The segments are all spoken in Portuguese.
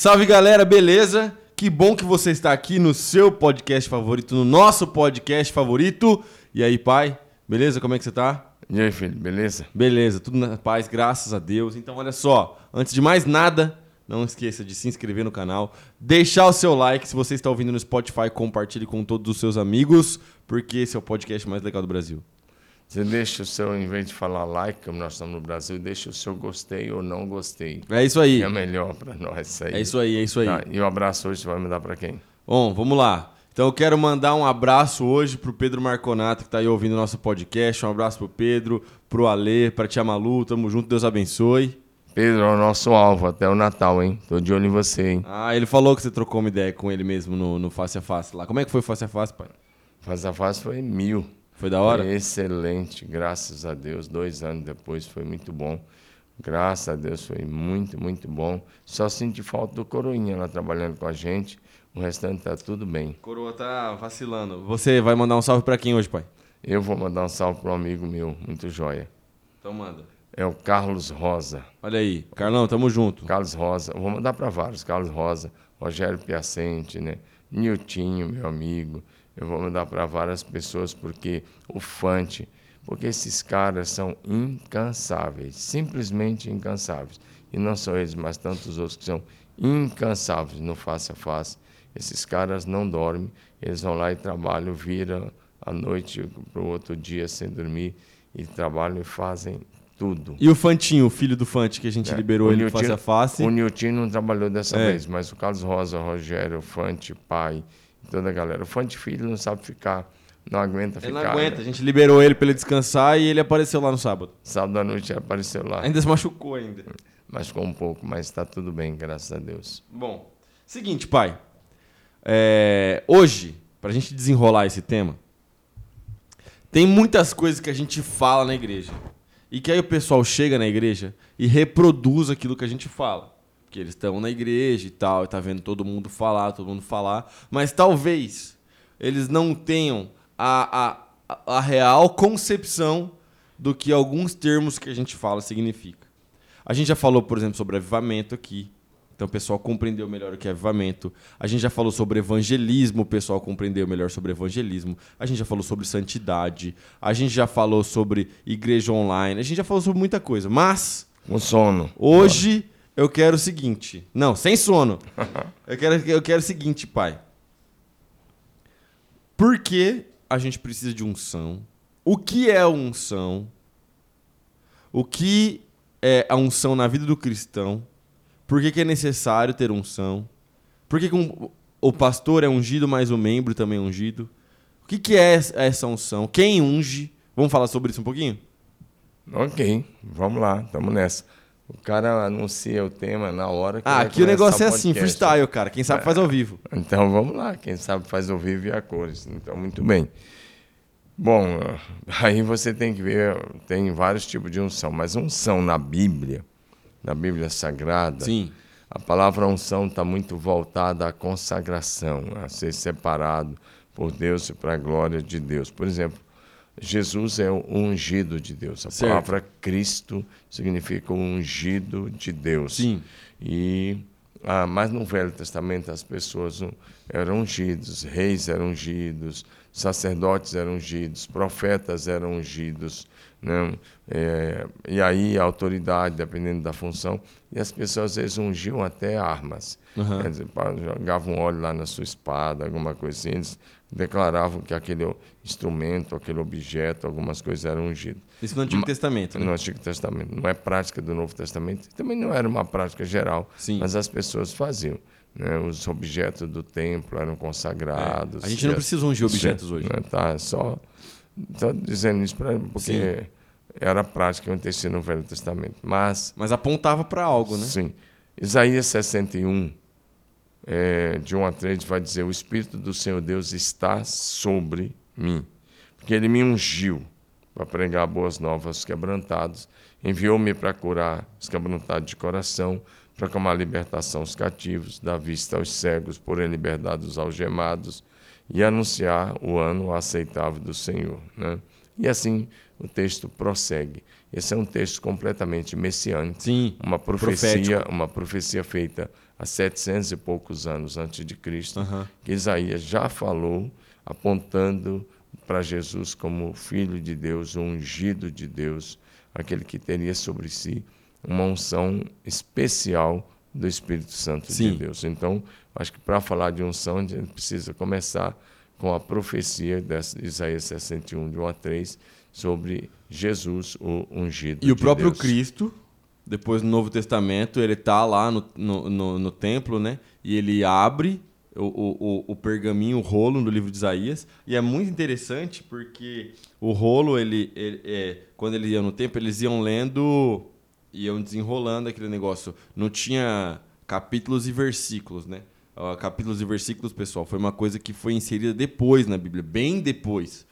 Salve galera, beleza? Que bom que você está aqui no seu podcast favorito, no nosso podcast favorito. E aí, pai? Beleza? Como é que você tá? E aí, filho, beleza? Beleza, tudo na paz, graças a Deus. Então, olha só, antes de mais nada, não esqueça de se inscrever no canal, deixar o seu like. Se você está ouvindo no Spotify, compartilhe com todos os seus amigos, porque esse é o podcast mais legal do Brasil. Você deixa o seu, em vez de falar like, como nós estamos no Brasil, deixa o seu gostei ou não gostei. É isso aí. É melhor para nós aí. É isso aí, é isso aí. Tá, e o abraço hoje você vai me dar para quem? Bom, vamos lá. Então eu quero mandar um abraço hoje pro Pedro Marconato, que está aí ouvindo nosso podcast. Um abraço pro Pedro, pro Alê, pra Tia Malu. Tamo junto, Deus abençoe. Pedro é o nosso alvo até o Natal, hein? Tô de olho em você, hein? Ah, ele falou que você trocou uma ideia com ele mesmo no, no Face a Face lá. Como é que foi o Face a Face, pai? Face a face foi mil. Foi da hora? Foi excelente, graças a Deus. Dois anos depois foi muito bom. Graças a Deus foi muito, muito bom. Só senti falta do Coroinha lá trabalhando com a gente. O restante tá tudo bem. Coroa tá vacilando. Você vai mandar um salve pra quem hoje, pai? Eu vou mandar um salve para um amigo meu, muito joia. Então manda. É o Carlos Rosa. Olha aí. Carlão, tamo junto. Carlos Rosa, vou mandar para vários. Carlos Rosa, Rogério Piacente, né? Niltinho, meu amigo. Eu vou mandar para várias pessoas porque o Fante, porque esses caras são incansáveis, simplesmente incansáveis. E não só eles, mas tantos outros que são incansáveis no face a face. Esses caras não dormem, eles vão lá e trabalham, viram a noite para o outro dia sem dormir e trabalham e fazem tudo. E o Fantinho, o filho do Fante, que a gente É, liberou ele Niltinho- face a face. O Nilton não trabalhou dessa É. vez, mas o Carlos Rosa, Rogério, o Fante, pai, toda a galera. O Fante filho não sabe ficar, não aguenta Ele ficar. não aguenta, a né? gente liberou ele pra ele descansar e ele apareceu lá no sábado. Sábado à noite apareceu lá, Ainda se machucou ainda. machucou um pouco, mas está tudo bem, graças a Deus. Bom, seguinte, pai. É, hoje, pra gente desenrolar esse tema, tem muitas coisas que a gente fala na igreja. E que aí o pessoal chega na igreja e reproduz aquilo que a gente fala. Porque eles estão na igreja e tal, e tá vendo todo mundo falar, todo mundo falar. Mas talvez eles não tenham a, a, a real concepção do que alguns termos que a gente fala significa. A gente já falou, por exemplo, sobre avivamento aqui. Então o pessoal compreendeu melhor o que é avivamento. A gente já falou sobre evangelismo, o pessoal compreendeu melhor sobre evangelismo. A gente já falou sobre santidade. A gente já falou sobre igreja online. A gente já falou sobre muita coisa. Mas Com sono. hoje eu quero o seguinte. Não, sem sono. Eu quero, eu quero o seguinte, pai. Por que a gente precisa de unção? O que é unção? O que é a unção na vida do cristão? Por que, que é necessário ter unção? Por que, que um- o pastor é ungido, mas o membro também é ungido? O que, que é essa- unção? Quem unge? Vamos falar sobre isso um pouquinho? Ok, vamos lá, estamos nessa. O cara anuncia o tema na hora que Ah, aqui o negócio é assim, freestyle, cara. Quem sabe faz ao vivo. Então vamos lá, quem sabe faz ao vivo e a cores. Então, muito bem. Bom, aí você tem que ver, tem vários tipos de unção, mas unção na Bíblia, na Bíblia Sagrada, Sim. a palavra unção está muito voltada à consagração, a ser separado por Deus e para a glória de Deus. Por exemplo, Jesus é o ungido de Deus. A Certo. palavra Cristo significa o ungido de Deus. Sim. E ah, mas no Velho Testamento as pessoas eram ungidos, reis eram ungidos, sacerdotes eram ungidos, profetas eram ungidos, né? É, e aí a autoridade, dependendo da função, e as pessoas às vezes ungiam até armas. Aham. Quer dizer, jogavam óleo lá na sua espada, alguma coisa assim, eles declaravam que aquele instrumento, aquele objeto, algumas coisas eram ungidos. Isso no Antigo Testamento, né? No Antigo Testamento. Não é prática do Novo Testamento. Também não era uma prática geral, Sim. mas as pessoas faziam. né? Os objetos do templo eram consagrados. É, a gente não precisa ungir objetos hoje. né? Tá, só, só dizendo isso pra, porque Sim. era prática que acontecia no Velho Testamento. Mas, Mas apontava para algo, né? sim. Isaías 61, é, de 1 a 3, vai dizer: O Espírito do Senhor Deus está sobre mim, porque ele me ungiu para pregar boas novas aos quebrantados, enviou-me para curar os quebrantados de coração, proclamar libertação aos cativos, dar vista aos cegos, pôr em liberdade os algemados e anunciar o ano aceitável do Senhor. Né? E assim o texto prossegue. Esse é um texto completamente messiânico Sim. uma profecia, Profético. uma profecia feita há 700 e poucos anos antes de Cristo, Aham. que Isaías já falou, apontando para Jesus como Filho de Deus, o ungido de Deus, aquele que teria sobre si uma unção especial do Espírito Santo Sim. de Deus. Então, acho que para falar de unção, a gente precisa começar com a profecia de Isaías 61, de 1 a 3, sobre Jesus, o ungido E o de próprio Deus. Cristo, depois no Novo Testamento, ele tá lá no, no, no, no templo, né? E ele abre o, o, o- pergaminho, o rolo do livro de Isaías. E é muito interessante porque o rolo, ele, ele- é, quando ele ia no templo, eles iam lendo, iam desenrolando aquele negócio. Não tinha capítulos e versículos, né? Capítulos e versículos, pessoal, foi uma coisa que foi inserida depois na Bíblia, bem depois.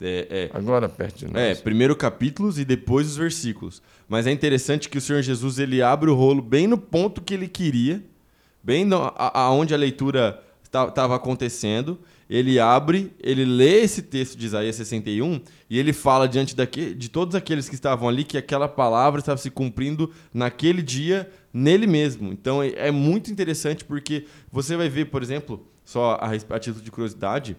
É, é, Agora, perto de nós. é, primeiro capítulos e depois os versículos. Mas é interessante que o Senhor Jesus ele abre o rolo bem no ponto que ele queria, bem no, a, aonde a leitura estava acontecendo. Ele abre, ele lê esse texto de Isaías 61 e ele fala diante daque, de todos aqueles que estavam ali que aquela palavra estava se cumprindo naquele dia nele mesmo. Então é, é muito interessante porque você vai ver, por exemplo, só a, a título de curiosidade,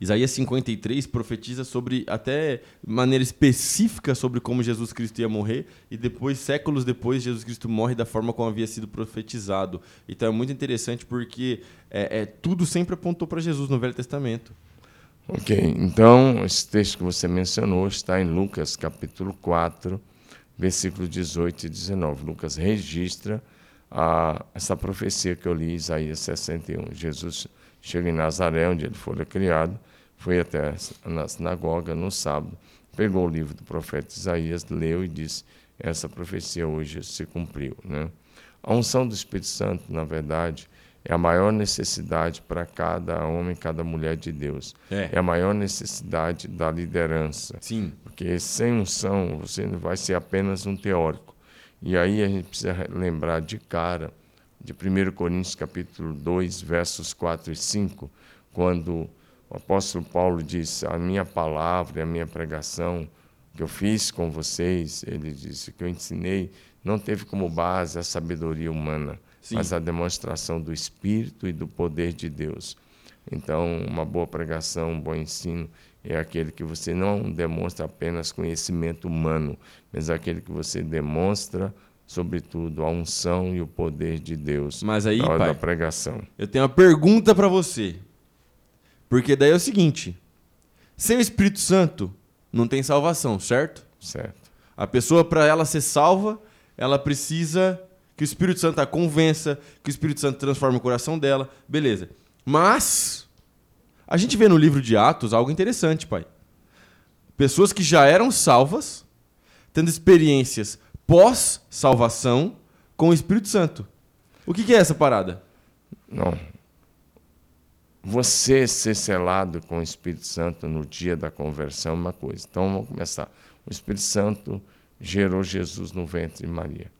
Isaías 53 profetiza sobre, até maneira específica, sobre como Jesus Cristo ia morrer, e depois, séculos depois, Jesus Cristo morre da forma como havia sido profetizado. Então é muito interessante porque é, é- tudo sempre apontou para Jesus no Velho Testamento. Ok, então esse texto que você mencionou está em Lucas capítulo 4, versículos 18 e 19. Lucas registra a, essa profecia que eu li, Isaías 61. Jesus chega em Nazaré, onde ele foi criado, foi até na sinagoga no sábado, pegou o livro do profeta Isaías, leu e disse: Essa profecia hoje se cumpriu. Né? A unção do Espírito Santo, na verdade, é a maior necessidade para cada homem, cada mulher de Deus. É. É a maior necessidade da liderança. Sim. Porque sem unção você vai ser apenas um teórico. E aí a gente precisa lembrar de cara de 1 Coríntios capítulo 2, versos 4 e 5, quando o apóstolo Paulo diz: "A minha palavra, e a minha pregação que eu fiz com vocês, ele disse que eu ensinei, não teve como base a sabedoria humana, Sim. mas a demonstração do espírito e do poder de Deus." Então, uma boa pregação, um bom ensino é aquele que você não demonstra apenas conhecimento humano, mas aquele que você demonstra, sobretudo, a unção e o poder de Deus Mas aí, na hora pai, da pregação. eu tenho uma pergunta para você. Porque daí é o seguinte: sem o Espírito Santo, não tem salvação, certo? Certo? A pessoa, para ela ser salva, ela precisa que o Espírito Santo a convença, que o Espírito Santo transforme o coração dela, beleza. Mas a gente vê no livro de Atos algo interessante, pai. Pessoas que já eram salvas, tendo experiências pós-salvação com o Espírito Santo. O que, que é essa parada? Não. Você ser selado com o Espírito Santo no dia da conversão é uma coisa. Então vamos começar. O Espírito Santo gerou Jesus no ventre de Maria.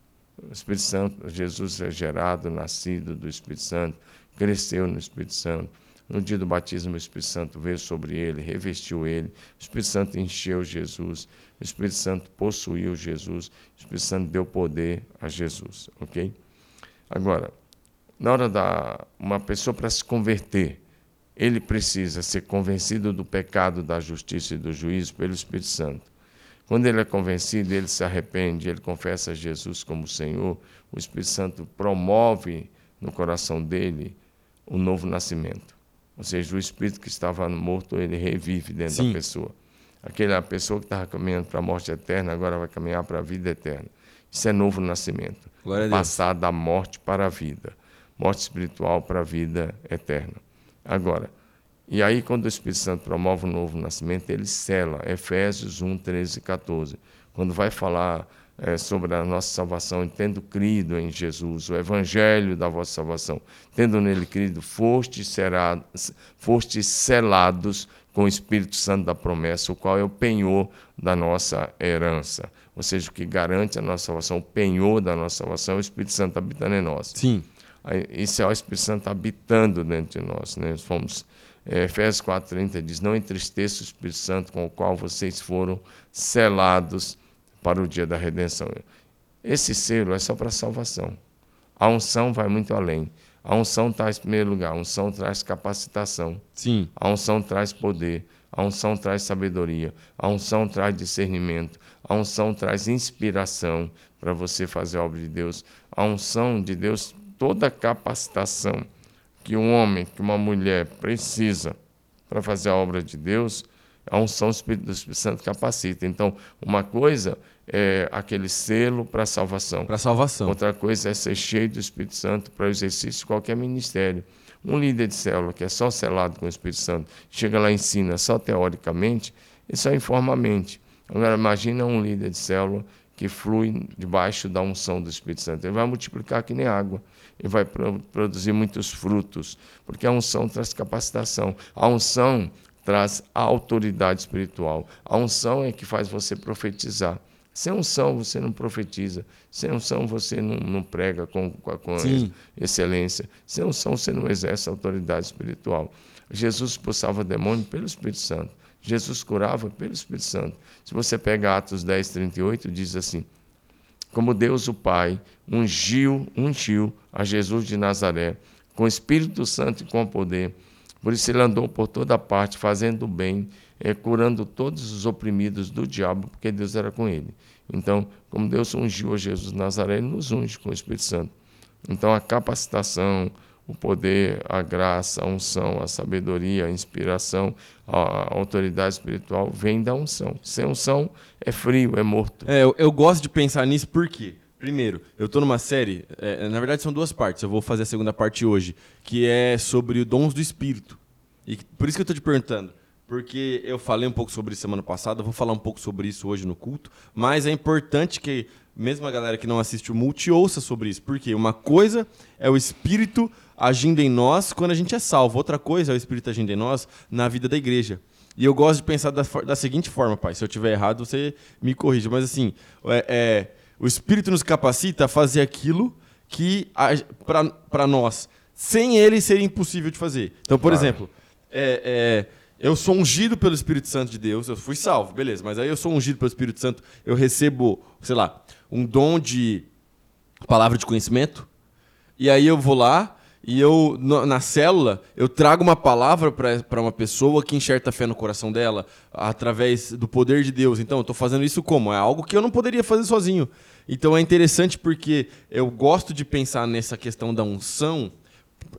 O Espírito Santo, Jesus é gerado, nascido do Espírito Santo, cresceu no Espírito Santo. No dia do batismo, o Espírito Santo veio sobre ele, revestiu ele. O Espírito Santo encheu Jesus. O Espírito Santo possuiu Jesus. O Espírito Santo deu poder a Jesus, ok? Agora, na hora da uma pessoa para se converter, ele precisa ser convencido do pecado, da justiça e do juízo pelo Espírito Santo. Quando ele é convencido, ele se arrepende, ele confessa Jesus como Senhor, o Espírito Santo promove no coração dele o novo nascimento. Ou seja, o espírito que estava morto, ele revive dentro Sim. da pessoa. Aquela pessoa que estava caminhando para a morte eterna, agora vai caminhar para a vida eterna. Isso é novo nascimento. Passar da morte para a vida. Morte espiritual para a vida eterna. Agora, e aí quando o Espírito Santo promove o novo nascimento, ele sela. Efésios 1, 13 e 14. Quando vai falar eh, sobre a nossa salvação, tendo crido em Jesus, o evangelho da vossa salvação, tendo nele crido, fostes, será, fostes selados com o Espírito Santo da promessa, o qual é o penhor da nossa herança. Ou seja, o que garante a nossa salvação, o penhor da nossa salvação é o Espírito Santo habitando em nós. Sim. Esse é o Espírito Santo habitando dentro de nós. Né? Nós fomos, é, Efésios 4,30 diz: Não entristeça o Espírito Santo com o qual vocês foram selados para o dia da redenção. Esse selo é só para salvação. A unção vai muito além. A unção traz, em primeiro lugar, a unção traz capacitação. Sim. A unção traz poder. A unção traz sabedoria. A unção traz discernimento. A unção traz inspiração para você fazer a obra de Deus. A unção de Deus, toda capacitação que um homem, que uma mulher precisa para fazer a obra de Deus, a unção do Espírito Santo capacita. Então, uma coisa é aquele selo para a salvação. Para salvação. Outra coisa é ser cheio do Espírito Santo para o exercício de qualquer ministério. Um líder de célula que é só selado com o Espírito Santo, chega lá e ensina só teoricamente, e só informa a mente. Agora, imagina um líder de célula que flui debaixo da unção do Espírito Santo. Ele vai multiplicar que nem água. Ele vai produzir muitos frutos, porque a unção traz capacitação. A unção traz autoridade espiritual. A unção é que faz você profetizar. Sem unção você não profetiza. Sem unção você não, não prega com, com excelência. Sem unção você não exerce autoridade espiritual. Jesus expulsava demônio pelo Espírito Santo. Jesus curava pelo Espírito Santo. Se você pega Atos 10, 38, diz assim: Como Deus o Pai ungiu, ungiu a Jesus de Nazaré com o Espírito Santo e com poder. Por isso ele andou por toda parte, fazendo bem é, curando todos os oprimidos do diabo, porque Deus era com ele. Então, como Deus ungiu a Jesus Nazaré, ele nos unge com o Espírito Santo. Então, a capacitação, o poder, a graça, a unção, a sabedoria, a inspiração, a autoridade espiritual vem da unção. Sem unção é frio, é morto. É, eu, eu gosto de pensar nisso porque, primeiro, eu estou numa série, é, na verdade são duas partes, eu vou fazer a segunda parte hoje, que é sobre dons do Espírito. E por isso que eu estou te perguntando porque eu falei um pouco sobre isso semana passada, vou falar um pouco sobre isso hoje no culto, mas é importante que mesmo a galera que não assiste o multi ouça sobre isso, porque uma coisa é o espírito agindo em nós quando a gente é salvo, outra coisa é o espírito agindo em nós na vida da igreja. E eu gosto de pensar da, da seguinte forma, pai. Se eu tiver errado, você me corrija. Mas assim, é, é o Espírito nos capacita a fazer aquilo que para nós, sem ele, seria impossível de fazer. Então, por claro. exemplo, é, é eu sou ungido pelo Espírito Santo de Deus, eu fui salvo, beleza, mas aí eu sou ungido pelo Espírito Santo, eu recebo, sei lá, um dom de palavra de conhecimento, e aí eu vou lá e eu, na célula, eu trago uma palavra para uma pessoa que enxerta fé no coração dela, através do poder de Deus. Então, eu estou fazendo isso como? É algo que eu não poderia fazer sozinho. Então, é interessante porque eu gosto de pensar nessa questão da unção,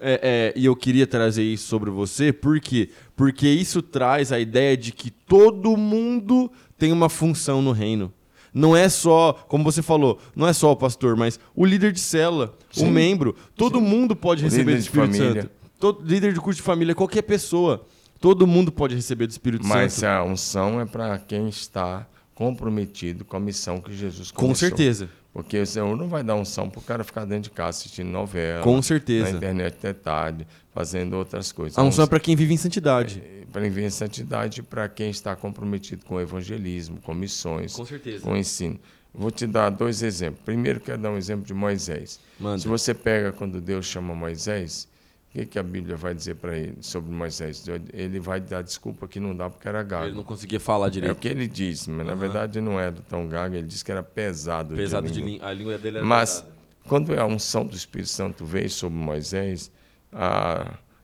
é, é, e eu queria trazer isso sobre você, por quê? Porque isso traz a ideia de que todo mundo tem uma função no reino. Não é só, como você falou, não é só o pastor, mas o líder de célula, Sim. o membro, todo Sim. mundo pode receber do Espírito Santo. Todo líder de curso de família, qualquer pessoa, todo mundo pode receber do Espírito mas Santo. Mas a unção é para quem está comprometido com a missão que Jesus começou. Com certeza. Porque o Senhor não vai dar unção para o cara ficar dentro de casa assistindo novela. Com certeza. Na internet até tarde, fazendo outras coisas. A unção é para quem vive em santidade. É, para viver em santidade para quem está comprometido com o evangelismo, com missões. Com certeza. Com o ensino. Vou te dar dois exemplos. Primeiro, quero dar um exemplo de Moisés. Manda. Se você pega quando Deus chama Moisés, o que, que a Bíblia vai dizer para ele sobre Moisés? Ele vai dar desculpa que não dá porque era gago. Ele não conseguia falar direito. É o que ele disse, mas uhum. na verdade não era tão gago, ele disse que era pesado. Pesado de, língua. A língua dele era Mas pesada. quando a unção do Espírito Santo veio sobre Moisés,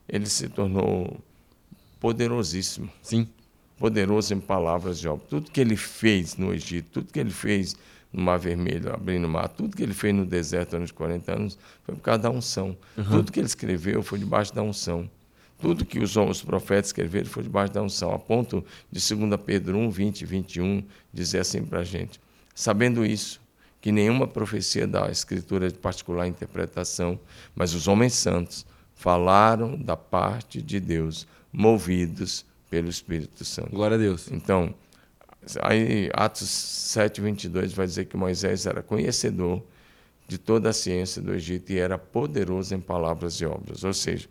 ele se tornou poderosíssimo. Sim. Poderoso em palavras de obra. Tudo que ele fez no Egito, tudo que ele fez no Mar Vermelho, abrindo o mar. Tudo que ele fez no deserto durante 40 anos foi por causa da unção. Uhum. Tudo que ele escreveu foi debaixo da unção. Tudo que os, os profetas escreveram foi debaixo da unção. A ponto de 2 Pedro 1, 20 e 21 dizer assim para a gente: Sabendo isso, que nenhuma profecia da Escritura é de particular interpretação, mas os homens santos falaram da parte de Deus, movidos pelo Espírito Santo. Glória a Deus. Então, Aí, Atos 7, 22 vai dizer que Moisés era conhecedor de toda a ciência do Egito e era poderoso em palavras e obras. Ou seja,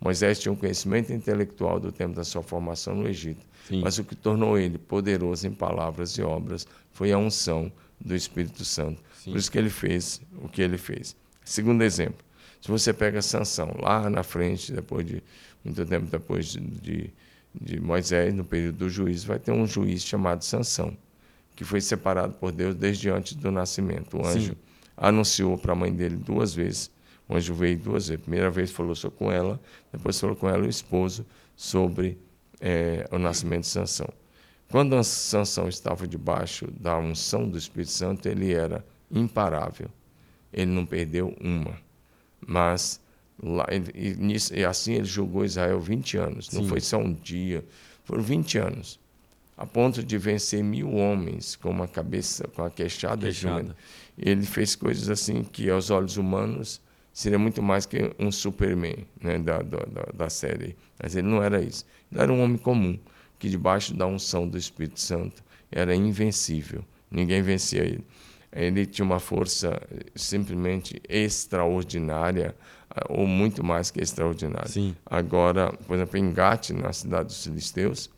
Moisés tinha um conhecimento intelectual do tempo da sua formação no Egito. Sim. Mas o que tornou ele poderoso em palavras e obras foi a unção do Espírito Santo. Sim. Por isso que ele fez o que ele fez. Segundo exemplo, se você pega Sansão, lá na frente, depois de muito tempo depois de, de de Moisés, no período do juízo, vai ter um juiz chamado Sansão, que foi separado por Deus desde antes do nascimento. O anjo Sim. anunciou para a mãe dele duas vezes O anjo veio duas vezes. A primeira vez falou só com ela, depois falou com ela o esposo sobre é, o nascimento de Sansão. Quando a Sansão estava debaixo da unção do Espírito Santo, ele era imparável. Ele não perdeu uma. Mas lá, e, nisso, e assim ele julgou Israel 20 anos. Não foi só um dia, foram 20 anos. A ponto de vencer mil homens com uma cabeça, com a queixada, queixada. Ele fez coisas assim que aos olhos humanos seria muito mais que um Superman né, da, da, da série. Mas ele não era isso. Ele era um homem comum, que debaixo da unção do Espírito Santo era invencível. Ninguém vencia ele. Ele tinha uma força simplesmente extraordinária, ou muito mais que extraordinária. Sim. Agora, por exemplo, em Gate, na cidade dos Filisteus,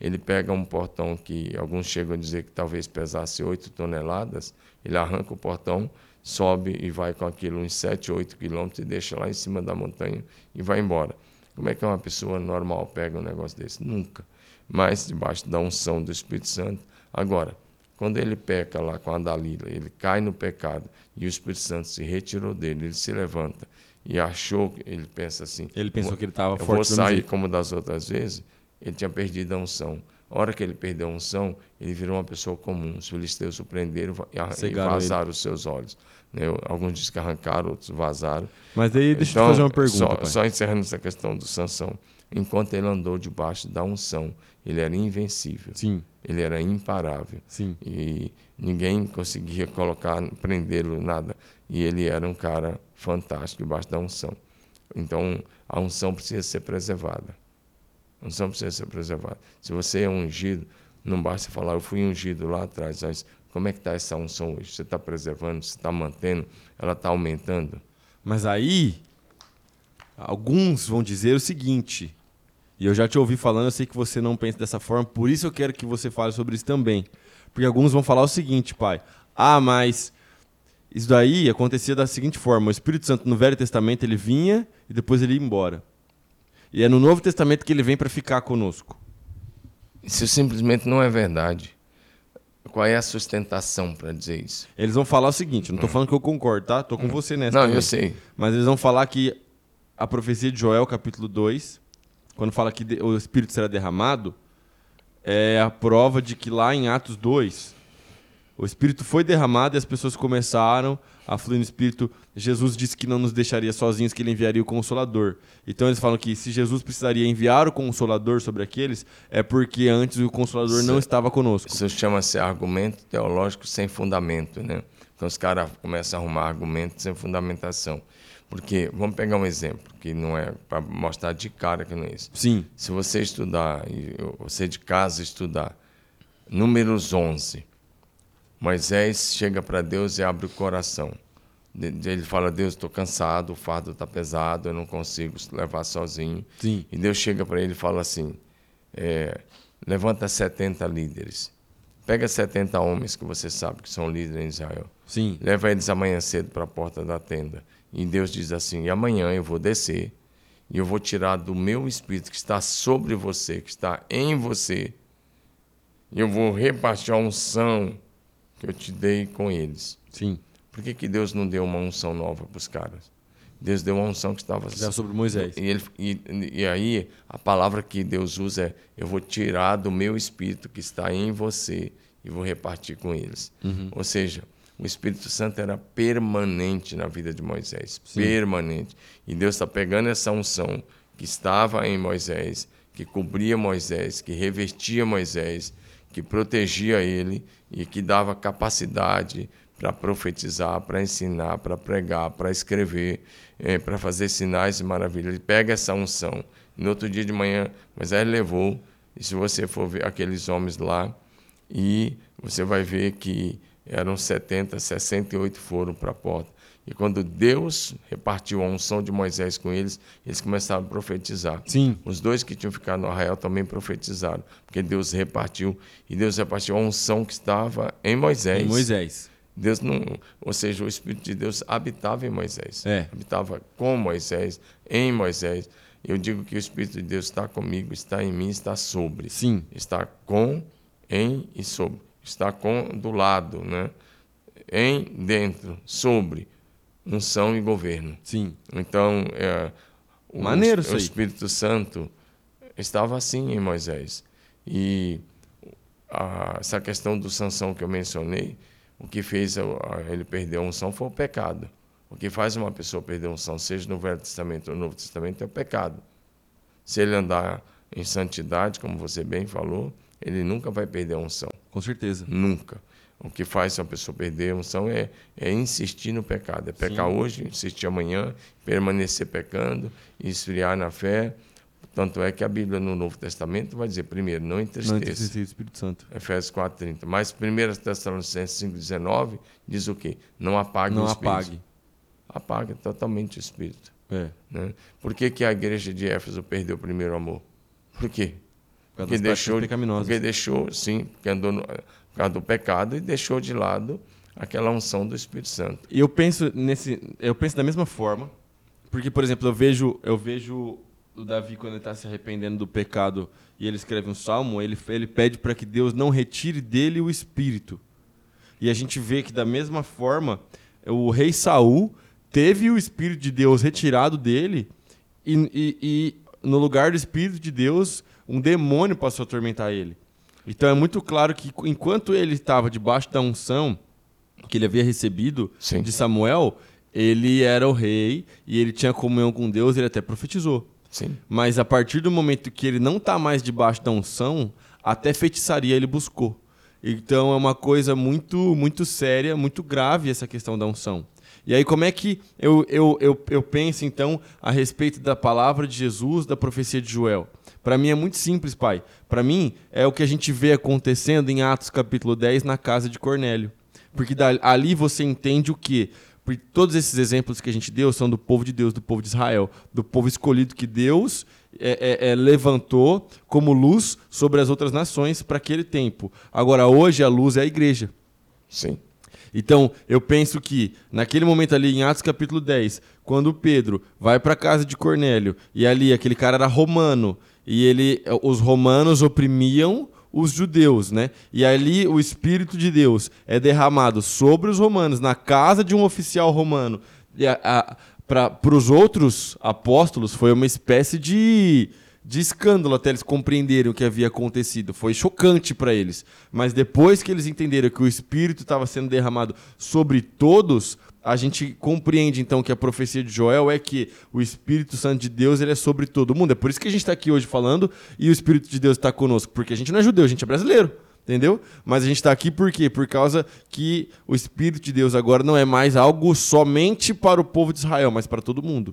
ele pega um portão que alguns chegam a dizer que talvez pesasse 8 toneladas, ele arranca o portão, sobe e vai com aquilo uns 7, 8 quilômetros e deixa lá em cima da montanha e vai embora. Como é que uma pessoa normal pega um negócio desse? Nunca. Mas debaixo da unção do Espírito Santo. Agora, quando ele peca lá com a Dalila, ele cai no pecado e o Espírito Santo se retirou dele, ele se levanta e achou, ele pensa assim. Ele pensou que ele estava forte. Eu vou sair como das outras vezes. Ele tinha perdido a unção. A hora que ele perdeu a unção, ele virou uma pessoa comum. Os filisteus o prenderam e, e vazaram ele. os seus olhos. Né? Alguns dizem que arrancaram, outros vazaram. Mas aí deixa então, eu te fazer uma pergunta. Só, só encerrando essa questão do Sansão. Enquanto ele andou debaixo da unção, ele era invencível. Sim. Ele era imparável. Sim. E ninguém conseguia colocar, prendê-lo, nada. E ele era um cara fantástico debaixo da unção. Então, a unção precisa ser preservada. A unção precisa ser preservada. Se você é ungido, não basta falar, eu fui ungido lá atrás, mas como é que está essa unção hoje? Você está preservando, você está mantendo, ela está aumentando? Mas aí, alguns vão dizer o seguinte, e eu já te ouvi falando, eu sei que você não pensa dessa forma, por isso eu quero que você fale sobre isso também. Porque alguns vão falar o seguinte, pai. Ah, mas isso daí acontecia da seguinte forma: o Espírito Santo no Velho Testamento ele vinha e depois ele ia embora. E é no Novo Testamento que ele vem para ficar conosco. Isso simplesmente não é verdade. Qual é a sustentação para dizer isso? Eles vão falar o seguinte: não estou falando que eu concordo, tá? Estou com você nessa. Não, também. eu sei. Mas eles vão falar que a profecia de Joel, capítulo 2, quando fala que o Espírito será derramado, é a prova de que lá em Atos 2, o Espírito foi derramado e as pessoas começaram a fluir no Espírito. Jesus disse que não nos deixaria sozinhos, que ele enviaria o Consolador. Então eles falam que se Jesus precisaria enviar o Consolador sobre aqueles, é porque antes o Consolador isso, não estava conosco. Isso chama-se argumento teológico sem fundamento, né? Então os caras começam a arrumar argumentos sem fundamentação. Porque, vamos pegar um exemplo, que não é para mostrar de cara que não é isso. Sim. Se você estudar, você de casa estudar, Números 11, Moisés chega para Deus e abre o coração. Ele fala, Deus, estou cansado, o fardo está pesado, eu não consigo levar sozinho. Sim. E Deus chega para ele e fala assim, é, levanta 70 líderes. Pega 70 homens que você sabe que são líderes em Israel. Sim. Leva eles amanhã cedo para a porta da tenda e Deus diz assim: e amanhã eu vou descer e eu vou tirar do meu espírito que está sobre você, que está em você, e eu vou repartir a unção que eu te dei com eles. Sim. Por que, que Deus não deu uma unção nova para os caras? Deus deu uma unção que estava sobre Moisés. E, ele, e, e aí a palavra que Deus usa é: eu vou tirar do meu espírito que está em você e vou repartir com eles. Uhum. Ou seja, o Espírito Santo era permanente na vida de Moisés, Sim. permanente. E Deus está pegando essa unção que estava em Moisés, que cobria Moisés, que revestia Moisés, que protegia ele e que dava capacidade para profetizar, para ensinar, para pregar, para escrever, é, para fazer sinais e maravilhas. Ele pega essa unção. No outro dia de manhã, Moisés levou, e se você for ver aqueles homens lá, e você vai ver que eram 70, 68 foram para a porta. E quando Deus repartiu a unção de Moisés com eles, eles começaram a profetizar. Sim. Os dois que tinham ficado no arraial também profetizaram, porque Deus repartiu e Deus repartiu a unção que estava em Moisés. Em Moisés. Deus não, ou seja, o Espírito de Deus habitava em Moisés. É. Habitava com Moisés, em Moisés. Eu digo que o Espírito de Deus está comigo, está em mim, está sobre. Sim. Está com, em e sobre está com do lado, né? em, dentro, sobre. unção e governo. Sim. Então, é, o, Maneiro o. Espírito Santo estava assim em Moisés. E a- essa questão do Sansão que eu mencionei, o que fez a- a- ele perder a unção foi o pecado. O que faz uma pessoa perder a unção, seja no Velho Testamento ou no Novo Testamento, é o pecado. Se ele andar em santidade, como você bem falou, ele nunca vai perder a unção. Com certeza. Nunca. O que faz uma pessoa perder a unção é, é insistir no pecado. É pecar Sim. hoje, insistir amanhã, permanecer pecando, esfriar na fé. Tanto é que a Bíblia no Novo Testamento vai dizer, primeiro, não Não entristeça. o Espírito Santo. Efésios 4,30. Mas 1 Tessalonicenses 5,19 diz o quê? Não apague Não o Espírito. apague. Apaga totalmente o Espírito. É. Né? Por que, que a igreja de Éfeso perdeu o primeiro amor? Por quê? Porque deixou, porque deixou, sim, porque andou no, por causa do pecado e deixou de lado aquela unção do Espírito Santo. E eu penso nesse, eu penso da mesma forma, porque por exemplo, eu vejo, eu vejo o Davi quando ele está se arrependendo do pecado e ele escreve um salmo, ele ele pede para que Deus não retire dele o espírito. E a gente vê que da mesma forma, o rei Saul teve o espírito de Deus retirado dele e, e- e no lugar do espírito de Deus, um demônio passou a atormentar ele. Então é muito claro que enquanto ele estava debaixo da unção que ele havia recebido Sim. de Samuel, ele era o rei e ele tinha comunhão com Deus, ele até profetizou. Sim. Mas a partir do momento que ele não está mais debaixo da unção, até feitiçaria ele buscou. Então é uma coisa muito, muito séria, muito grave essa questão da unção. E aí, como é que eu, eu, eu, eu penso, então, a respeito da palavra de Jesus, da profecia de Joel? Para mim é muito simples, pai. Para mim é o que a gente vê acontecendo em Atos capítulo 10 na casa de Cornélio. Porque ali você entende o quê? Porque todos esses exemplos que a gente deu são do povo de Deus, do povo de Israel, do povo escolhido que Deus é, é, é, levantou como luz sobre as outras nações para aquele tempo. Agora, hoje, a luz é a igreja. Sim. Então, eu penso que naquele momento ali em Atos capítulo 10, quando Pedro vai para a casa de Cornélio e ali aquele cara era romano e ele os romanos oprimiam os judeus, né? E ali o espírito de Deus é derramado sobre os romanos na casa de um oficial romano. Para os outros apóstolos foi uma espécie de de escândalo até eles compreenderem o que havia acontecido. Foi chocante para eles. Mas depois que eles entenderam que o Espírito estava sendo derramado sobre todos, a gente compreende então que a profecia de Joel é que o Espírito Santo de Deus ele é sobre todo mundo. É por isso que a gente está aqui hoje falando e o Espírito de Deus está conosco. Porque a gente não é judeu, a gente é brasileiro. Entendeu? Mas a gente está aqui por quê? Por causa que o Espírito de Deus agora não é mais algo somente para o povo de Israel, mas para todo mundo.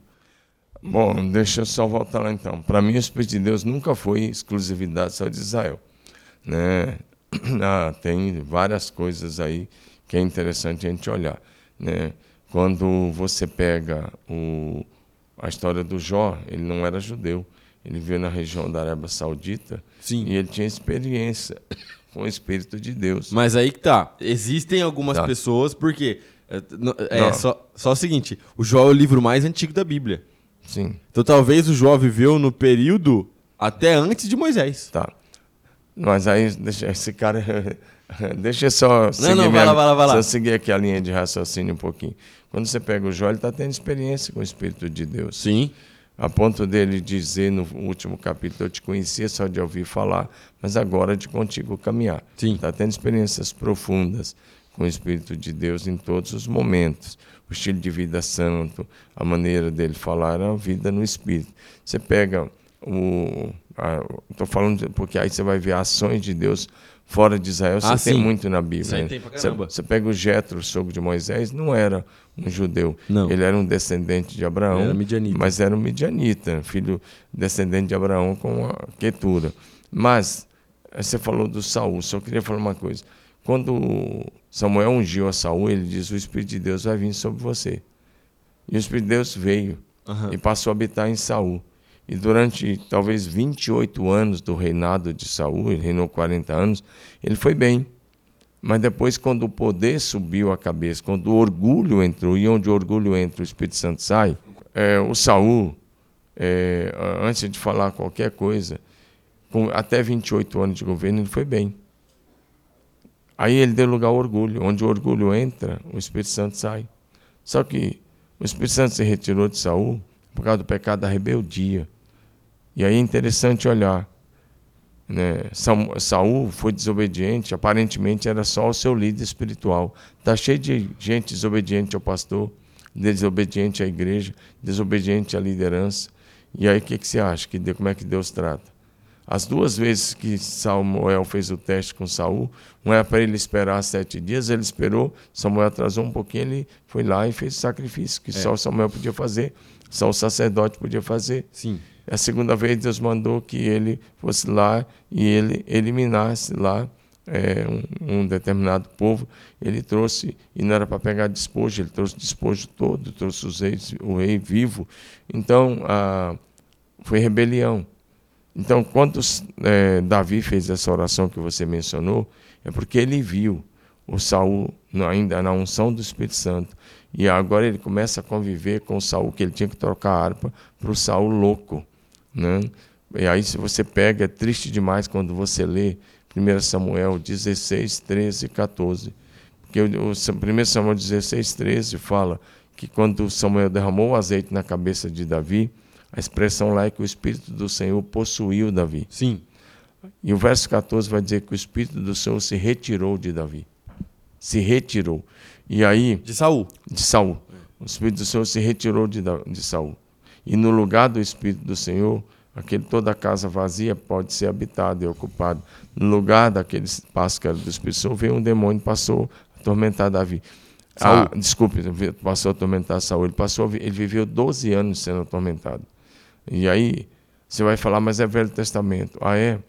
Bom, deixa eu só voltar lá então. Para mim, o Espírito de Deus nunca foi exclusividade só de Israel. Né? Ah, tem várias coisas aí que é interessante a gente olhar. Né? Quando você pega o, a história do Jó, ele não era judeu. Ele veio na região da Arábia Saudita Sim. e ele tinha experiência com o Espírito de Deus. Mas aí que tá. Existem algumas Tá. pessoas, porque. É, é só, só o seguinte: o Jó é o livro mais antigo da Bíblia. Sim, Então talvez o Jó viveu no período até antes de Moisés. tá. Mas aí, deixa esse cara. deixa eu só. seguir não, minha- lá, vai lá, vai. Só seguir aqui a linha de raciocínio um pouquinho. Quando você pega o Jó, ele está tendo experiência com o Espírito de Deus. Sim. A ponto dele dizer no último capítulo: Eu te conhecia só de ouvir falar, mas agora de contigo caminhar. Sim. Está tendo experiências profundas com o Espírito de Deus em todos os momentos. O estilo de vida santo, a maneira dele falar, a vida no Espírito. Você pega o. Estou falando porque aí você vai ver ações de Deus fora de Israel. Você Ah, tem muito na Bíblia. Né? Você- você pega o Jetro, o sogro de Moisés, não era um judeu. Não. Ele era um descendente de Abraão, era mas era um midianita, filho descendente de Abraão com a Quetura. Mas eh, você falou do Saul, só queria falar uma coisa. Quando Samuel ungiu a Saul, ele diz: "O Espírito de Deus vai vir sobre você". E o Espírito de Deus veio Aham. e passou a habitar em Saul. E durante talvez 28 anos do reinado de Saul, ele reinou 40 anos, ele foi bem. Mas depois, quando o poder subiu a cabeça, quando o orgulho entrou, e onde o orgulho entra, o Espírito Santo sai, é, o Saul, é, antes de falar qualquer coisa, com até 28 anos de governo, ele foi bem. Aí ele deu lugar ao orgulho. Onde o orgulho entra, o Espírito Santo sai. Só que O Espírito Santo se retirou de Saul por causa do pecado da rebeldia. E aí é interessante olhar. Né? Saul foi desobediente, aparentemente era só o seu líder espiritual. Está cheio de gente desobediente ao pastor, desobediente à igreja, desobediente à liderança. E aí o que, que você acha? Que, como é que Deus trata? As duas vezes que Samuel fez o teste com Saul, um era para ele esperar sete dias, ele esperou, Samuel atrasou um pouquinho, ele foi lá e fez o sacrifício, que é. só Samuel podia fazer, só o sacerdote podia fazer. Sim. A segunda vez Deus mandou que ele fosse lá e ele eliminasse lá é, um, um, determinado povo. Ele trouxe, e não era para pegar despojo, ele trouxe despojo todo, trouxe os reis, o rei vivo. Então, a, foi rebelião. Então, quando é, Davi fez essa oração que você mencionou, é porque ele viu o Saul ainda na unção do Espírito Santo. E agora ele começa a conviver com o Saul, que ele tinha que trocar a harpa para o Saul louco. Né? E aí, se você pega, é triste demais quando você lê 1 Samuel 16, 13 e 14. Porque o, o 1 Samuel 16, 13 fala que quando Samuel derramou o azeite na cabeça de Davi, a expressão lá é que o Espírito do Senhor possuiu Davi. Sim. E o verso 14 vai dizer que o Espírito do Senhor se retirou de Davi. Se retirou. E aí. De Saul. De Saul. O Espírito do Senhor se retirou de, de Saul. E no lugar do Espírito do Senhor, aquele, toda a casa vazia pode ser habitada e ocupada. No lugar daquele espaço que era do Espírito do Senhor, veio um demônio passou a atormentar Davi. Ah, desculpe, passou a atormentar Saul. Ele, passou, ele viveu 12 anos sendo atormentado. E aí você vai falar, mas é Velho Testamento. Ah, é?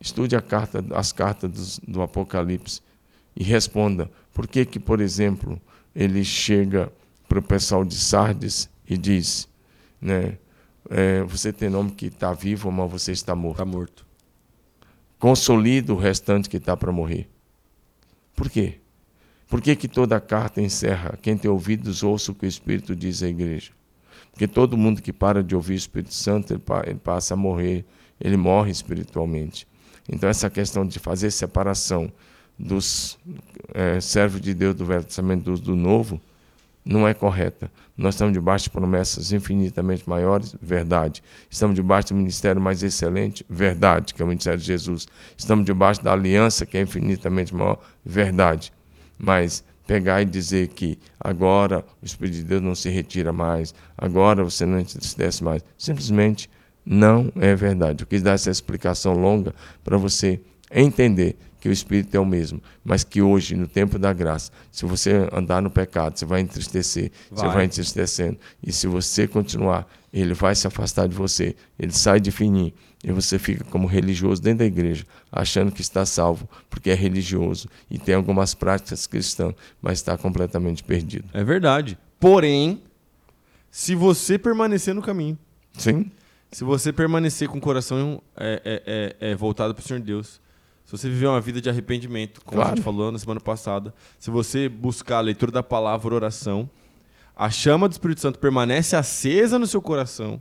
Estude carta, as cartas do, do Apocalipse e responda por que, que, por exemplo, ele chega para o pessoal de Sardes e diz, né, é, você tem nome que está vivo, mas você está morto. Está morto. Consolida o restante que está para morrer. Por quê? Por que, que toda carta encerra? Quem tem ouvidos, ouça o que o Espírito diz à igreja. Porque todo mundo que para de ouvir o Espírito Santo, ele passa a morrer, ele morre espiritualmente. Então, essa questão de fazer separação dos é, servos de Deus do Velho Testamento do, do Novo não é correta. Nós estamos debaixo de promessas infinitamente maiores, verdade. Estamos debaixo do ministério mais excelente, verdade, que é o ministério de Jesus. Estamos debaixo da aliança, que é infinitamente maior, verdade. Mas pegar e dizer que agora o Espírito de Deus não se retira mais, agora você não entristece mais. Simplesmente não é verdade. Eu quis dar essa explicação longa para você entender que o Espírito é o mesmo, mas que hoje, no tempo da graça, se você andar no pecado, você vai entristecer, vai. você vai entristecendo. E se você continuar, ele vai se afastar de você, ele sai de fininho, e você fica como religioso dentro da igreja, achando que está salvo, porque é religioso e tem algumas práticas cristãs, mas está completamente perdido. É verdade. Porém, se você permanecer no caminho. Sim. Se você permanecer com o coração é, é, é, é voltado para o Senhor Deus, se você viver uma vida de arrependimento, como claro. a gente falou na semana passada, se você buscar a leitura da palavra, oração, a chama do Espírito Santo permanece acesa no seu coração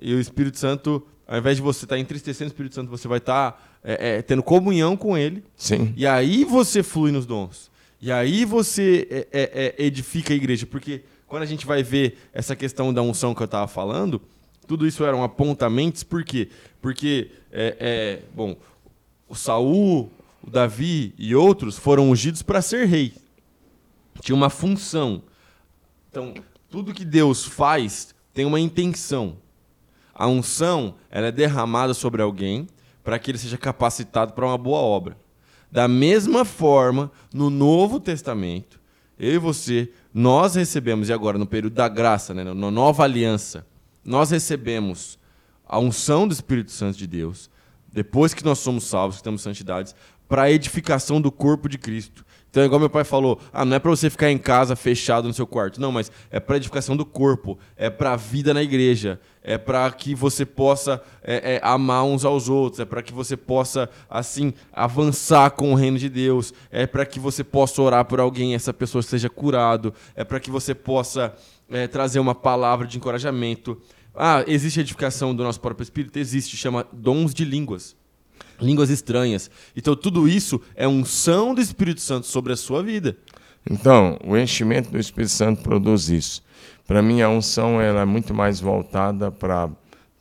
e o Espírito Santo, ao invés de você estar tá entristecendo o Espírito Santo, você vai estar tá, é, é, tendo comunhão com ele. Sim. E aí você flui nos dons. E aí você é, é, é edifica a igreja. Porque quando a gente vai ver essa questão da unção que eu estava falando, tudo isso eram apontamentos. Por quê? Porque, é, bom, o Saul, o Davi e outros foram ungidos para ser rei. Tinha uma função. Então, tudo que Deus faz tem uma intenção. A unção ela é derramada sobre alguém para que ele seja capacitado para uma boa obra. Da mesma forma, no Novo Testamento, eu e você, nós recebemos, e agora no período da graça, né, na nova aliança, nós recebemos a unção do Espírito Santo de Deus depois que nós somos salvos, que temos santidades, para a edificação do corpo de Cristo. Então, igual meu pai falou, ah, não é para você ficar em casa fechado no seu quarto, não, mas é para edificação do corpo, é para a vida na igreja, é para que você possa é, é, amar uns aos outros, é para que você possa assim avançar com o reino de Deus, é para que você possa orar por alguém, essa pessoa seja curado, é para que você possa é, trazer uma palavra de encorajamento. Ah, existe edificação do nosso próprio espírito? Existe, chama dons de línguas. Línguas estranhas. Então, tudo isso é unção do Espírito Santo sobre a sua vida. Então, o enchimento do Espírito Santo produz isso. Para mim, a unção ela é muito mais voltada para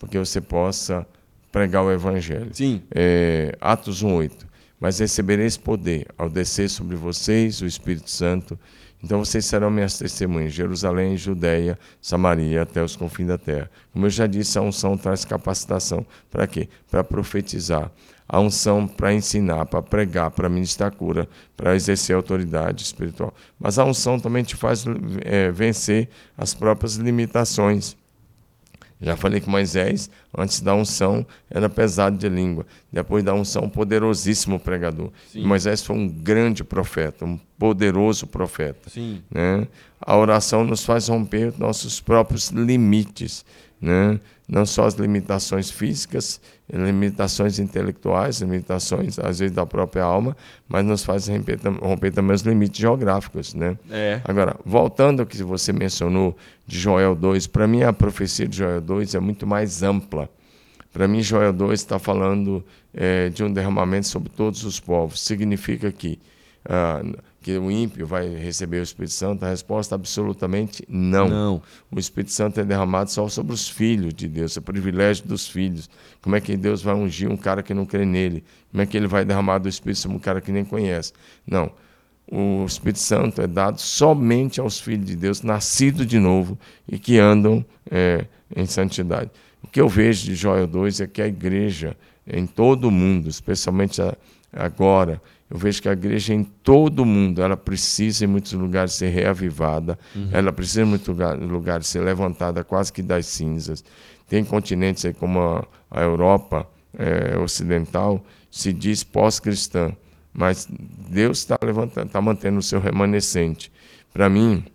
que você possa pregar o Evangelho. Sim. É, Atos 1,8. Mas recebereis poder ao descer sobre vocês o Espírito Santo. Então vocês serão minhas testemunhas, Jerusalém, Judéia, Samaria, até os confins da terra. Como eu já disse, a unção traz capacitação. Para quê? Para profetizar. A unção para ensinar, para pregar, para ministrar cura, para exercer autoridade espiritual. Mas a unção também te faz é, vencer as próprias limitações. Já falei que Moisés, antes da unção, era pesado de língua. Depois da unção, poderosíssimo pregador. Moisés foi um grande profeta, um poderoso profeta. Sim. Né? A oração nos faz romper nossos próprios limites. Né? Não só as limitações físicas, limitações intelectuais, limitações, às vezes, da própria alma, mas nos faz romper, romper também os limites geográficos. Né? É. Agora, voltando ao que você mencionou de Joel 2, para mim a profecia de Joel 2 é muito mais ampla. Para mim, Joel 2 está falando é, de um derramamento sobre todos os povos. Significa que ah, que o ímpio vai receber o Espírito Santo? A resposta é absolutamente não. Não. O Espírito Santo é derramado só sobre os filhos de Deus, é privilégio dos filhos. Como é que Deus vai ungir um cara que não crê nele? Como é que ele vai derramar do Espírito sobre um cara que nem conhece? Não. O Espírito Santo é dado somente aos filhos de Deus, nascidos de novo e que andam é, em santidade. O que eu vejo de Joel 2 é que a igreja, em todo o mundo, especialmente agora, eu vejo que a igreja em todo o mundo, ela precisa em muitos lugares ser reavivada, uhum. ela precisa em muitos lugares ser levantada quase que das cinzas. Tem continentes aí como a, a Europa é, ocidental, se diz pós-cristã, mas Deus está levantando, está mantendo o seu remanescente. Para mim,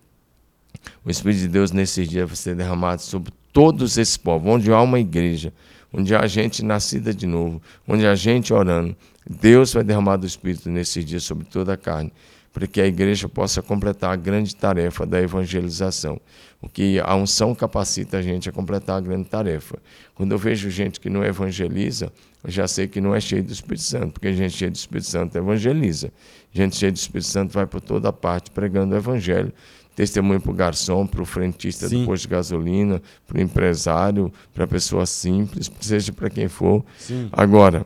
o Espírito de Deus nesses dias vai ser derramado sobre todos esses povos, onde há uma igreja, onde há gente nascida de novo, onde há gente orando, Deus vai derramar do Espírito nesses dias sobre toda a carne, para que a igreja possa completar a grande tarefa da evangelização. O que a unção capacita a gente a completar a grande tarefa. Quando eu vejo gente que não evangeliza, eu já sei que não é cheio do Espírito Santo, porque gente cheia do Espírito Santo evangeliza. Gente cheia do Espírito Santo vai por toda parte pregando o evangelho. Testemunho para o garçom, para o frentista Sim. do posto de gasolina, para o empresário, para a pessoa simples, seja para quem for. Sim. Agora,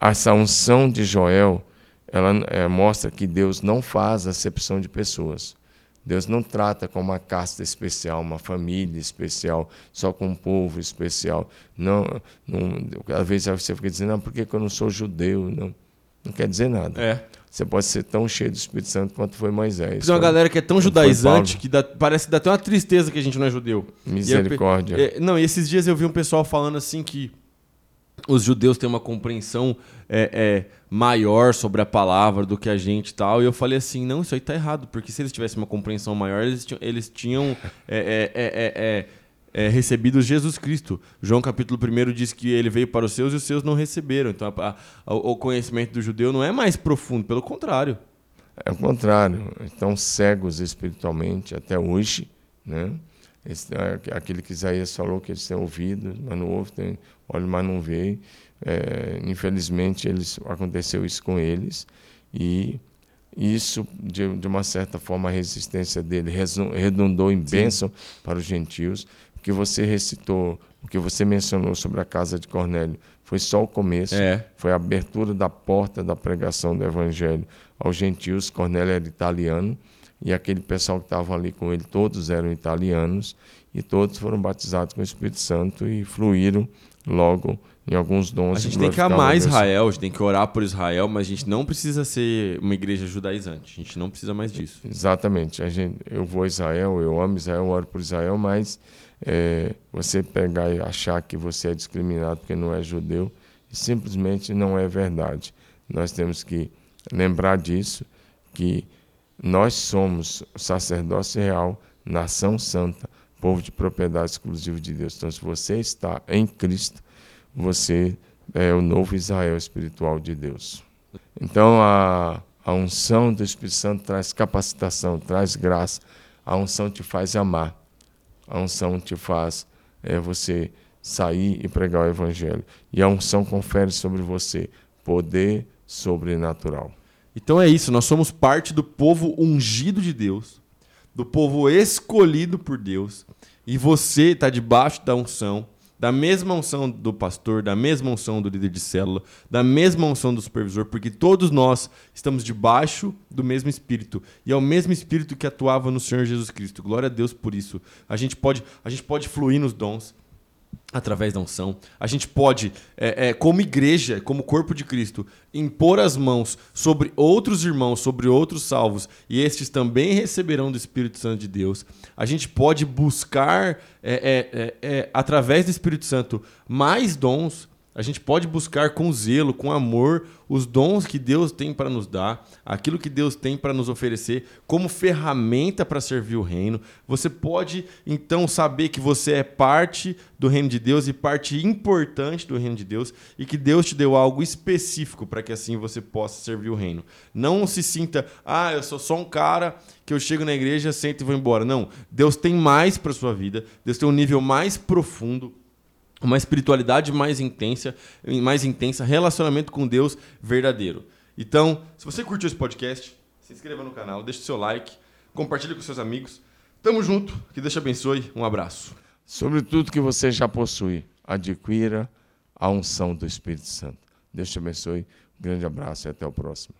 essa unção de Joel, ela é, mostra que Deus não faz acepção de pessoas. Deus não trata com uma casta especial, uma família especial, só com um povo especial. Não, não, às vezes você fica dizendo, não, por que, eu não sou judeu? Não, não quer dizer nada. É. Você pode ser tão cheio do Espírito Santo quanto foi Moisés. Tem uma galera que é tão judaizante que dá, parece que dá até uma tristeza que a gente não é judeu. Misericórdia. E é, não, e esses dias eu vi um pessoal falando assim que os judeus têm uma compreensão é, é, maior sobre a palavra do que a gente e tal. E eu falei assim, não, isso aí tá errado, porque se eles tivessem uma compreensão maior, eles tinham, eles tinham é, é, é, recebido Jesus Cristo. João capítulo 1 diz que ele veio para os seus e os seus não receberam. Então a, a, o conhecimento do judeu não é mais profundo, pelo contrário. É o contrário. Estão cegos espiritualmente até hoje, né? Esse, aquele que Isaías falou que eles têm ouvido, mas não ouvem, tem olho, mas não vê. É, infelizmente, eles, aconteceu isso com eles e isso, de, de uma certa forma, a resistência dele redundou em bênção Sim. para os gentios. O que você recitou, o que você mencionou sobre a casa de Cornélio, foi só o começo, é. foi a abertura da porta da pregação do evangelho aos gentios. Cornélio era italiano e aquele pessoal que estava ali com ele, todos eram italianos, e todos foram batizados com o Espírito Santo e fluíram logo em alguns dons. A gente tem que amar Israel, a gente tem que orar por Israel, mas a gente não precisa ser uma igreja judaizante. A gente não precisa mais disso. Exatamente. A gente, eu vou a Israel, eu amo Israel, oro por Israel, mas é, você pegar e achar que você é discriminado porque não é judeu, simplesmente não é verdade. Nós temos que lembrar disso, que nós somos sacerdócio real, nação santa, povo de propriedade exclusiva de Deus. Então, se você está em Cristo, você é o novo Israel espiritual de Deus. Então, a, a unção do Espírito Santo traz capacitação, traz graça. A unção te faz amar. A unção te faz é, você sair e pregar o Evangelho. E a unção confere sobre você poder sobrenatural. Então é isso, nós somos parte do povo ungido de Deus, do povo escolhido por Deus, e você está debaixo da unção, da mesma unção do pastor, da mesma unção do líder de célula, da mesma unção do supervisor, porque todos nós estamos debaixo do mesmo Espírito. E é o mesmo Espírito que atuava no Senhor Jesus Cristo. Glória a Deus por isso. A gente pode, a gente pode fluir nos dons através da unção. A gente pode, é, é, como igreja, como corpo de Cristo, impor as mãos sobre outros irmãos, sobre outros salvos, e estes também receberão do Espírito Santo de Deus. A gente pode buscar, é, é, é, é através do Espírito Santo, mais dons a gente pode buscar com zelo, com amor, os dons que Deus tem para nos dar, aquilo que Deus tem para nos oferecer como ferramenta para servir o reino. Você pode então saber que você é parte do reino de Deus e parte importante do reino de Deus e que Deus te deu algo específico para que assim você possa servir o reino. Não se sinta, ah, eu sou só um cara que eu chego na igreja, sento e vou embora. Não, Deus tem mais para sua vida. Deus tem um nível mais profundo uma espiritualidade mais intensa, mais intensa, relacionamento com Deus verdadeiro. Então, se você curtiu esse podcast, se inscreva no canal, deixe seu like, compartilhe com seus amigos. Tamo junto, que Deus te abençoe. Um abraço. Sobre tudo que você já possui, adquira a unção do Espírito Santo. Deus te abençoe. Um grande abraço e até o próximo.